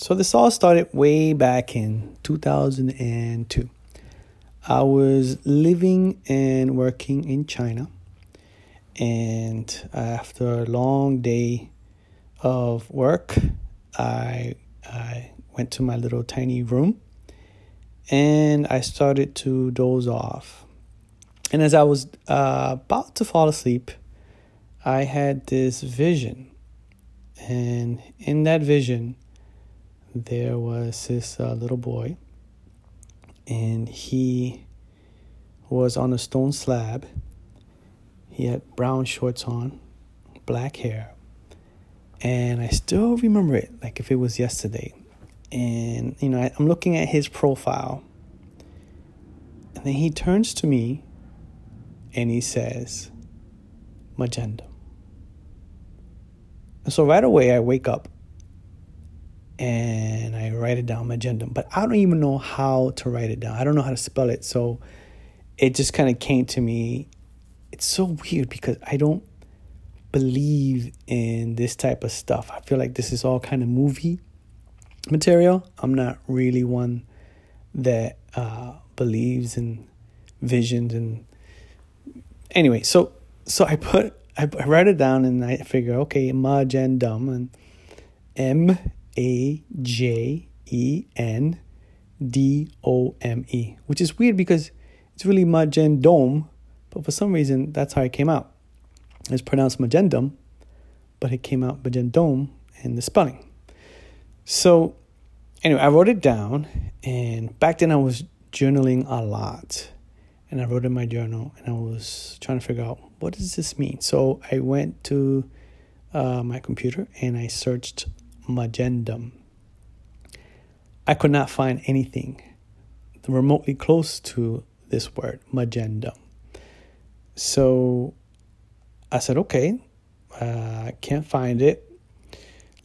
So this all started way back in 2002. I was living and working in China, and after a long day of work, I I went to my little tiny room and I started to doze off. And as I was uh, about to fall asleep, I had this vision. And in that vision, there was this uh, little boy, and he was on a stone slab. He had brown shorts on, black hair, and I still remember it like if it was yesterday. And you know, I, I'm looking at his profile, and then he turns to me and he says, Magenta. And so right away I wake up and I write it down, Magenta. But I don't even know how to write it down. I don't know how to spell it. So it just kind of came to me. It's so weird because I don't believe in this type of stuff. I feel like this is all kind of movie material. I'm not really one that uh, believes in visions and anyway. So so I put I, I write it down and I figure okay, magendum and M A J E N D O M E, which is weird because it's really magendome, but for some reason that's how it came out. It's pronounced magendum, but it came out magendome in the spelling. So anyway, I wrote it down, and back then I was journaling a lot. And I wrote in my journal, and I was trying to figure out what does this mean. So I went to uh, my computer and I searched magendum. I could not find anything remotely close to this word, magendum. So I said, okay, uh, can't find it.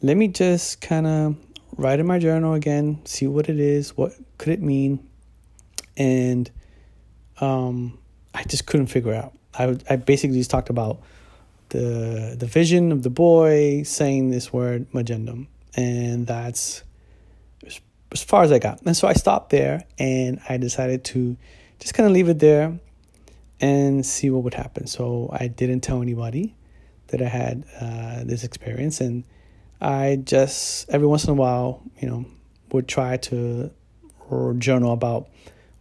Let me just kind of write in my journal again, see what it is, what could it mean, and um, I just couldn't figure out. I I basically just talked about the the vision of the boy saying this word magendum, and that's as far as I got. And so I stopped there, and I decided to just kind of leave it there and see what would happen. So I didn't tell anybody that I had uh, this experience, and I just every once in a while, you know, would try to journal about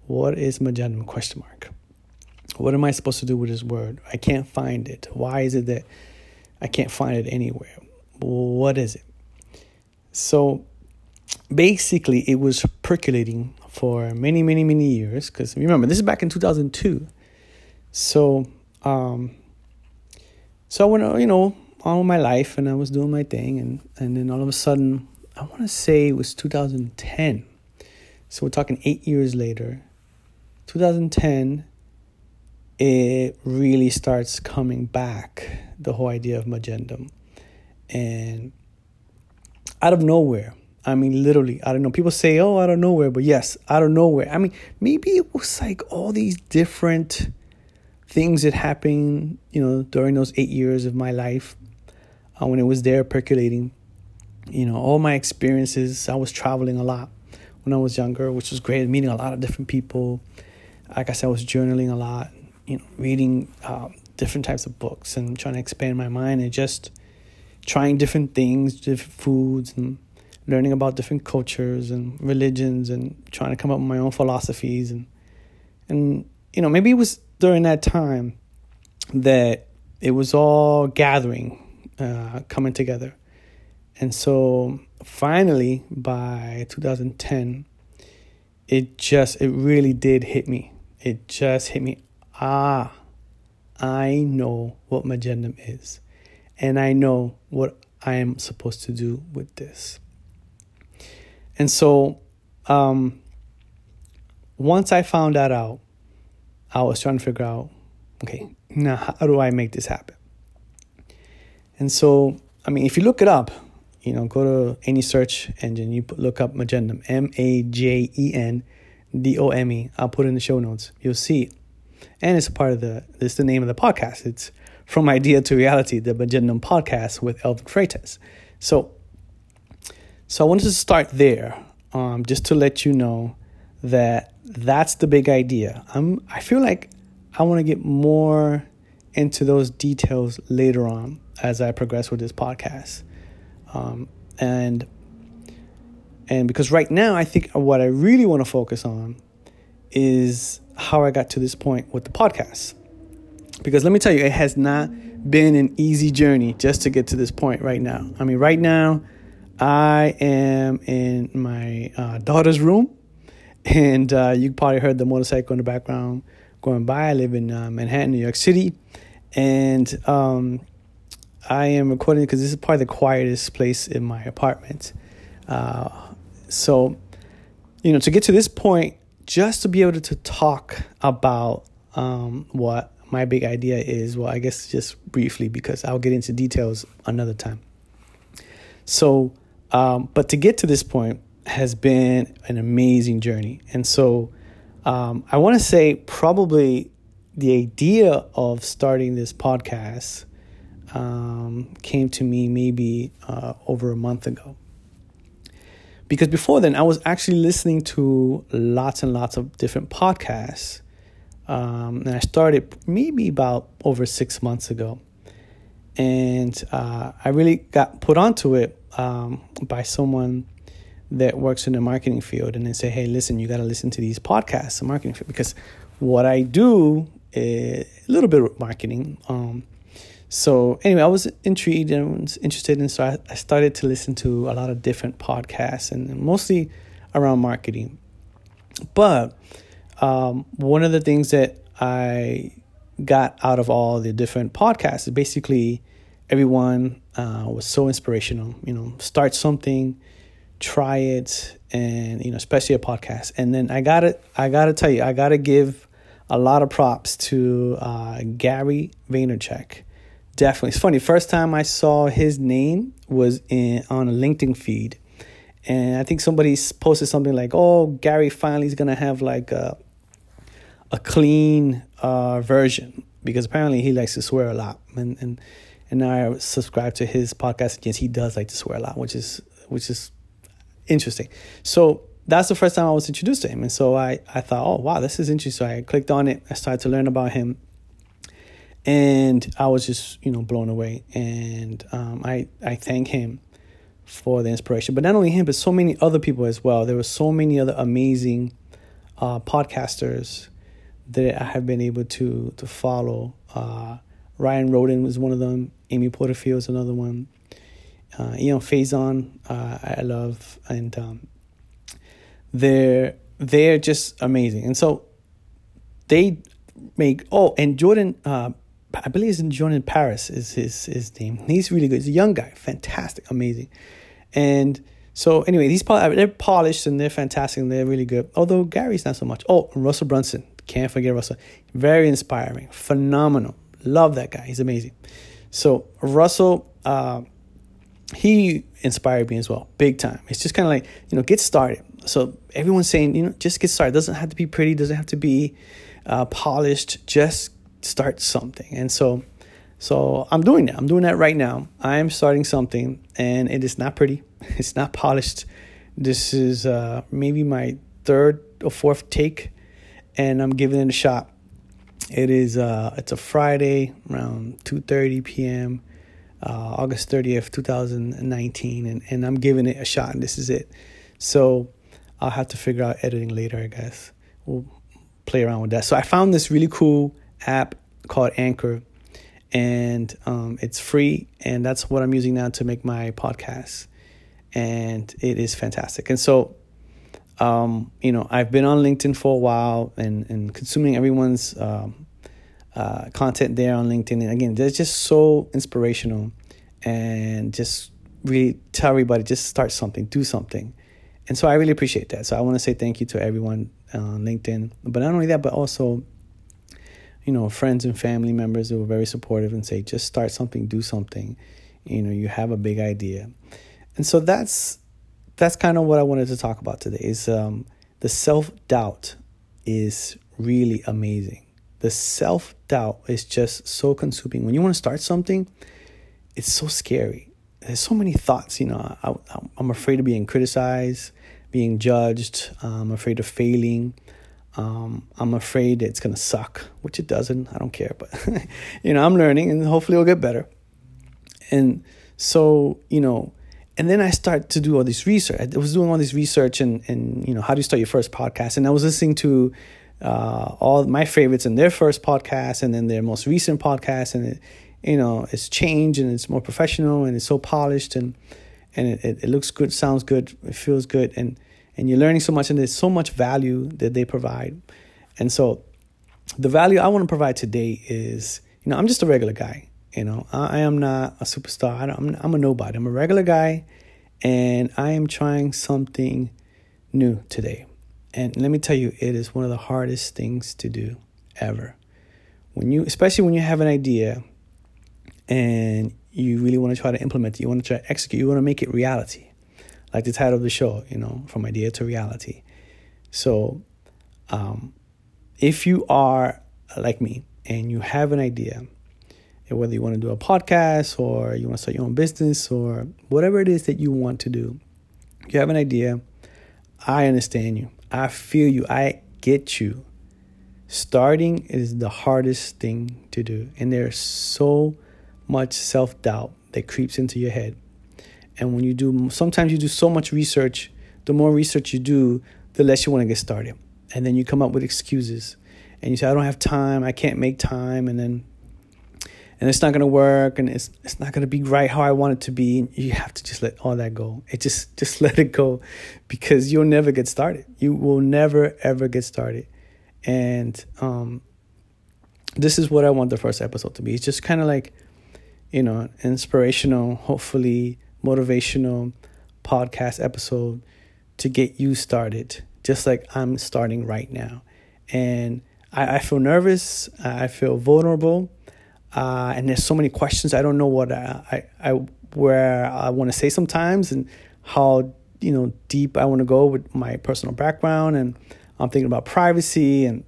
what is magendum question mark. What am I supposed to do with this word? I can't find it. Why is it that I can't find it anywhere? What is it? So basically, it was percolating for many, many, many years. Because remember, this is back in 2002. So, um, so I went, you know, all my life and I was doing my thing. And, and then all of a sudden, I want to say it was 2010. So we're talking eight years later. 2010 it really starts coming back the whole idea of magendum and out of nowhere. I mean literally i don't know. People say oh out of nowhere but yes out of nowhere. I mean maybe it was like all these different things that happened you know during those eight years of my life uh, when it was there percolating. You know all my experiences i was traveling a lot when i was younger which was great meeting a lot of different people. Like i said i was journaling a lot you know, reading uh, different types of books and trying to expand my mind and just trying different things, different foods, and learning about different cultures and religions and trying to come up with my own philosophies. And and you know maybe it was during that time that it was all gathering, uh, coming together, and so finally by 2010, it just it really did hit me. It just hit me. Ah, I know what magendum is, and I know what I am supposed to do with this. And so, um, once I found that out, I was trying to figure out, okay, now how do I make this happen? And so, I mean, if you look it up, you know, go to any search engine, you look up magendum, M A J E N D O M E. I'll put in the show notes. You'll see and it's a part of the it's the name of the podcast. It's from idea to reality, the Magendum podcast with Elvin Freitas. So, So I wanted to start there, um, just to let you know that that's the big idea. I'm. I feel like I want to get more into those details later on as I progress with this podcast, um, and and because right now I think what I really want to focus on is how I got to this point with the podcast. Because let me tell you, it has not been an easy journey just to get to this point right now. I mean, right now, I am in my uh, daughter's room, and uh, you probably heard the motorcycle in the background going by. I live in uh, Manhattan, New York City, and um, I am recording because this is probably the quietest place in my apartment. Uh, so, you know, to get to this point, just to be able to talk about um, what my big idea is, well, I guess just briefly because I'll get into details another time. So, um, but to get to this point has been an amazing journey. And so um, I want to say probably the idea of starting this podcast um, came to me maybe uh, over a month ago because before then I was actually listening to lots and lots of different podcasts. Um, and I started maybe about over six months ago. And uh, I really got put onto it um, by someone that works in the marketing field. And they say, hey, listen, you got to listen to these podcasts, the marketing field. Because what I do is a little bit of marketing. Um, so anyway, I was intrigued and was interested, and so I, I started to listen to a lot of different podcasts, and mostly around marketing. But um, one of the things that I got out of all the different podcasts is basically everyone uh, was so inspirational. You know, start something, try it, and you know, especially a podcast. And then I gotta, I gotta tell you, I gotta give a lot of props to uh, Gary Vaynerchuk definitely. It's funny. First time I saw his name was in on a LinkedIn feed, and I think somebody posted something like, "Oh, Gary finally is gonna have like a a clean uh, version because apparently he likes to swear a lot." And and and now I subscribe to his podcast. Yes, he does like to swear a lot, which is which is interesting. So that's the first time I was introduced to him, and so I I thought, "Oh wow, this is interesting." So I clicked on it. I started to learn about him and I was just you know blown away. And um, I I thank him for the inspiration, but not only him, but so many other people as well. There were so many other amazing uh, podcasters that I have been able to to follow. Uh, Ryan Roden was one of them. Amy Porterfield is another one. Uh, Ian Faison, uh, I love, and um, they're they're just amazing. And so they make oh, and Jordan uh, I believe it's Jordan Paris is his his name. He's really good. He's a young guy, fantastic, amazing. And so anyway, these they're polished and they're fantastic and they're really good. Although Gary's not so much. Oh, Russell Brunson, can't forget Russell. Very inspiring, phenomenal. Love that guy. He's amazing. So Russell, uh, he inspired me as well, big time. It's just kind of like you know, get started. So everyone's saying you know, just get started. Doesn't have to be pretty. Doesn't have to be uh, polished. Just start something. And so so I'm doing that. I'm doing that right now. I'm starting something and it is not pretty. It's not polished. This is uh, maybe my third or fourth take and I'm giving it a shot. It is uh, it's a Friday around 2:30 p.m. Uh, August 30th, 2019 and and I'm giving it a shot and this is it. So I'll have to figure out editing later, I guess. We'll play around with that. So I found this really cool app called Anchor, and um, it's free, and that's what I'm using now to make my podcast, and it is fantastic. And so, um, you know, I've been on LinkedIn for a while and and consuming everyone's um, uh, content there on LinkedIn, and again, they're just so inspirational, and just really tell everybody just start something, do something. And so I really appreciate that. So I want to say thank you to everyone on LinkedIn. But not only that, but also you know, friends and family members who were very supportive and say, just start something, do something. You know, you have a big idea. And so that's that's kind of what I wanted to talk about today is um, the self-doubt is really amazing. The self-doubt is just so consuming. When you want to start something, it's so scary. there's so many thoughts. You know, I, am afraid of being criticized, being judged. I'm afraid of failing. Um, I'm afraid it's gonna suck, which it doesn't. I don't care, but you know, I'm learning, and hopefully, it'll get better. And so, you know, and then I start to do all this research. I was doing all this research, and and you know, how do you start your first podcast? And I was listening to uh, all my favorites and their first podcast, and then their most recent podcast, and it, you know, it's changed and it's more professional and it's so polished and and it, it, it looks good, sounds good, it feels good, and and you're learning so much, and there's so much value that they provide. And so, the value I want to provide today is, you know, I'm just a regular guy. You know, I, am not a superstar. I am I'm a nobody. I'm a regular guy, and I am trying something new today. And let me tell you, it is one of the hardest things to do ever. When you, especially when you have an idea and you really want to try to implement it, you want to try to execute, you want to make it reality like the title of the show, you know, from idea to reality. So, um, if you are like me and you have an idea, whether you want to do a podcast or you want to start your own business or whatever it is that you want to do, you have an idea. I understand you. I feel you. I get you. Starting is the hardest thing to do, and there's so much self doubt that creeps into your head. And when you do, sometimes you do so much research, the more research you do, the less you want to get started. And then you come up with excuses. And you say, I don't have time, I can't make time. And then, and it's not going to work and it's, it's not going to be right how I want it to be. You have to just let all that go. It just, just let it go because you'll never get started. You will never, ever get started. And, um, this is what I want the first episode to be. It's just kind of like, you know, inspirational, hopefully motivational podcast episode to get you started, just like I'm starting right now. And I, I feel nervous, I feel vulnerable, uh, and there's so many questions. I don't know what I, I, I where I want to say sometimes, and how you know deep I want to go with my personal background, and I'm thinking about privacy and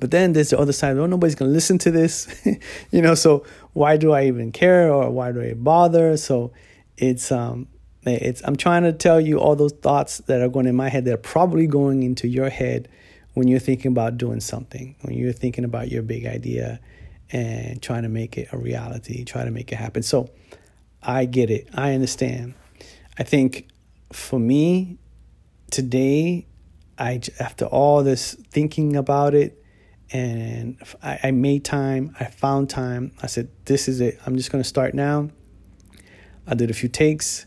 but then there's the other side. Oh, nobody's gonna listen to this, you know. So why do I even care, or why do I bother? So it's um it's I'm trying to tell you all those thoughts that are going in my head that are probably going into your head when you're thinking about doing something, when you're thinking about your big idea and trying to make it a reality, try to make it happen. So I get it. I understand. I think for me today, I after all this thinking about it, and I, I made time. I found time. I said, "This is it. I'm just going to start now." I did a few takes.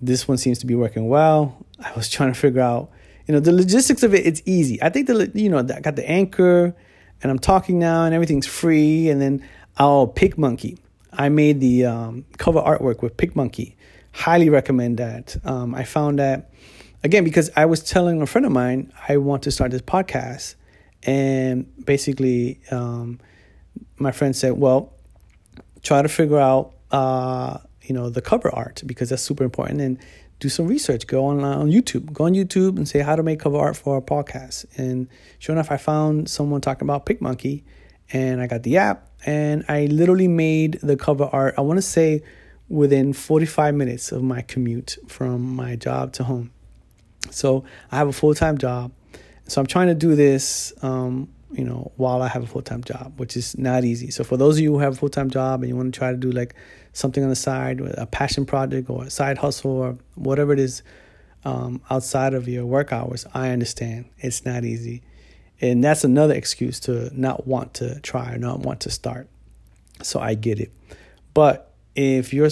This one seems to be working well. I was trying to figure out, you know, the logistics of it. It's easy. I think the you know I got the anchor, and I'm talking now, and everything's free. And then oh, PicMonkey. I made the um, cover artwork with PicMonkey. Highly recommend that. Um, I found that again because I was telling a friend of mine I want to start this podcast, and basically, um, my friend said, "Well, try to figure out." Uh, you know the cover art because that's super important and do some research. Go on on youtube. Go on youtube and say how to make cover art for a podcast. And sure enough i found someone talking about picmonkey and i got the app and i literally made the cover art i want to say within 45 minutes of my commute from my job to home. So i have a full-time job. So i'm trying to do this um, you know, while I have a full time job, which is not easy. So for those of you who have a full time job and you want to try to do like something on the side, a passion project or a side hustle or whatever it is um, outside of your work hours, I understand it's not easy, and that's another excuse to not want to try or not want to start. So I get it, but if you're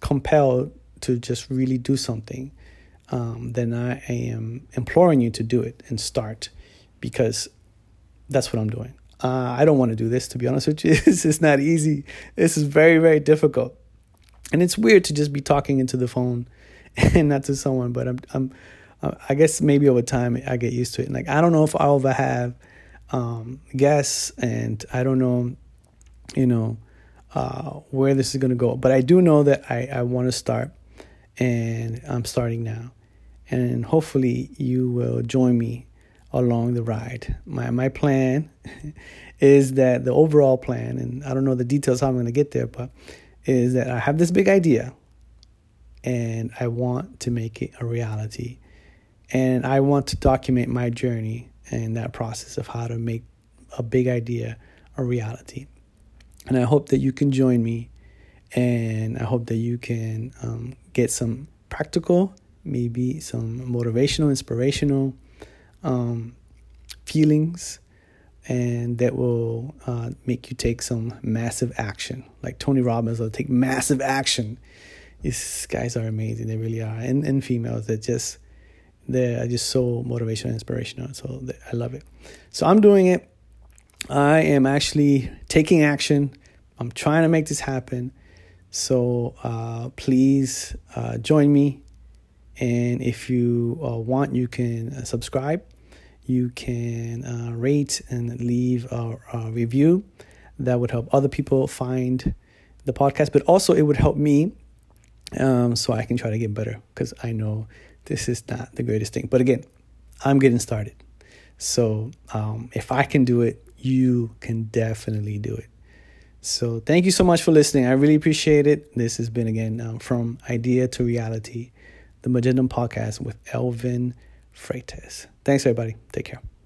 compelled to just really do something, um, then I am imploring you to do it and start because that's what I'm doing. Uh, I don't want to do this, to be honest with you. is not easy. This is very, very difficult. And it's weird to just be talking into the phone and not to someone, but I'm, I'm, I guess maybe over time I get used to it. And like, I don't know if I'll ever have um, guests and I don't know, you know, uh, where this is going to go. But I do know that I, I want to start and I'm starting now. And hopefully you will join me along the ride. My my plan is that the overall plan, and I don't know the details how I'm going to get there, but is that I have this big idea, and I want to make it a reality. And I want to document my journey and that process of how to make a big idea a reality. And I hope that you can join me, and I hope that you can um, get some practical, maybe some motivational, inspirational um, feelings, and that will uh, make you take some massive action. Like Tony Robbins will take massive action. These guys are amazing. They really are. And, and females that just, they're just so motivational, and inspirational. So I love it. So I'm doing it. I am actually taking action. I'm trying to make this happen. So uh, please uh, join me. And if you uh, want, you can uh, subscribe. You can uh, rate and leave a, a, review. That would help other people find the podcast, but also it would help me um, so I can try to get better because I know this is not the greatest thing. But again, I'm getting started. So um, if I can do it, you can definitely do it. So thank you so much for listening. I really appreciate it. This has been again um, from idea to reality, the Magendum podcast with Elvin Freitas. Thanks everybody. Take care.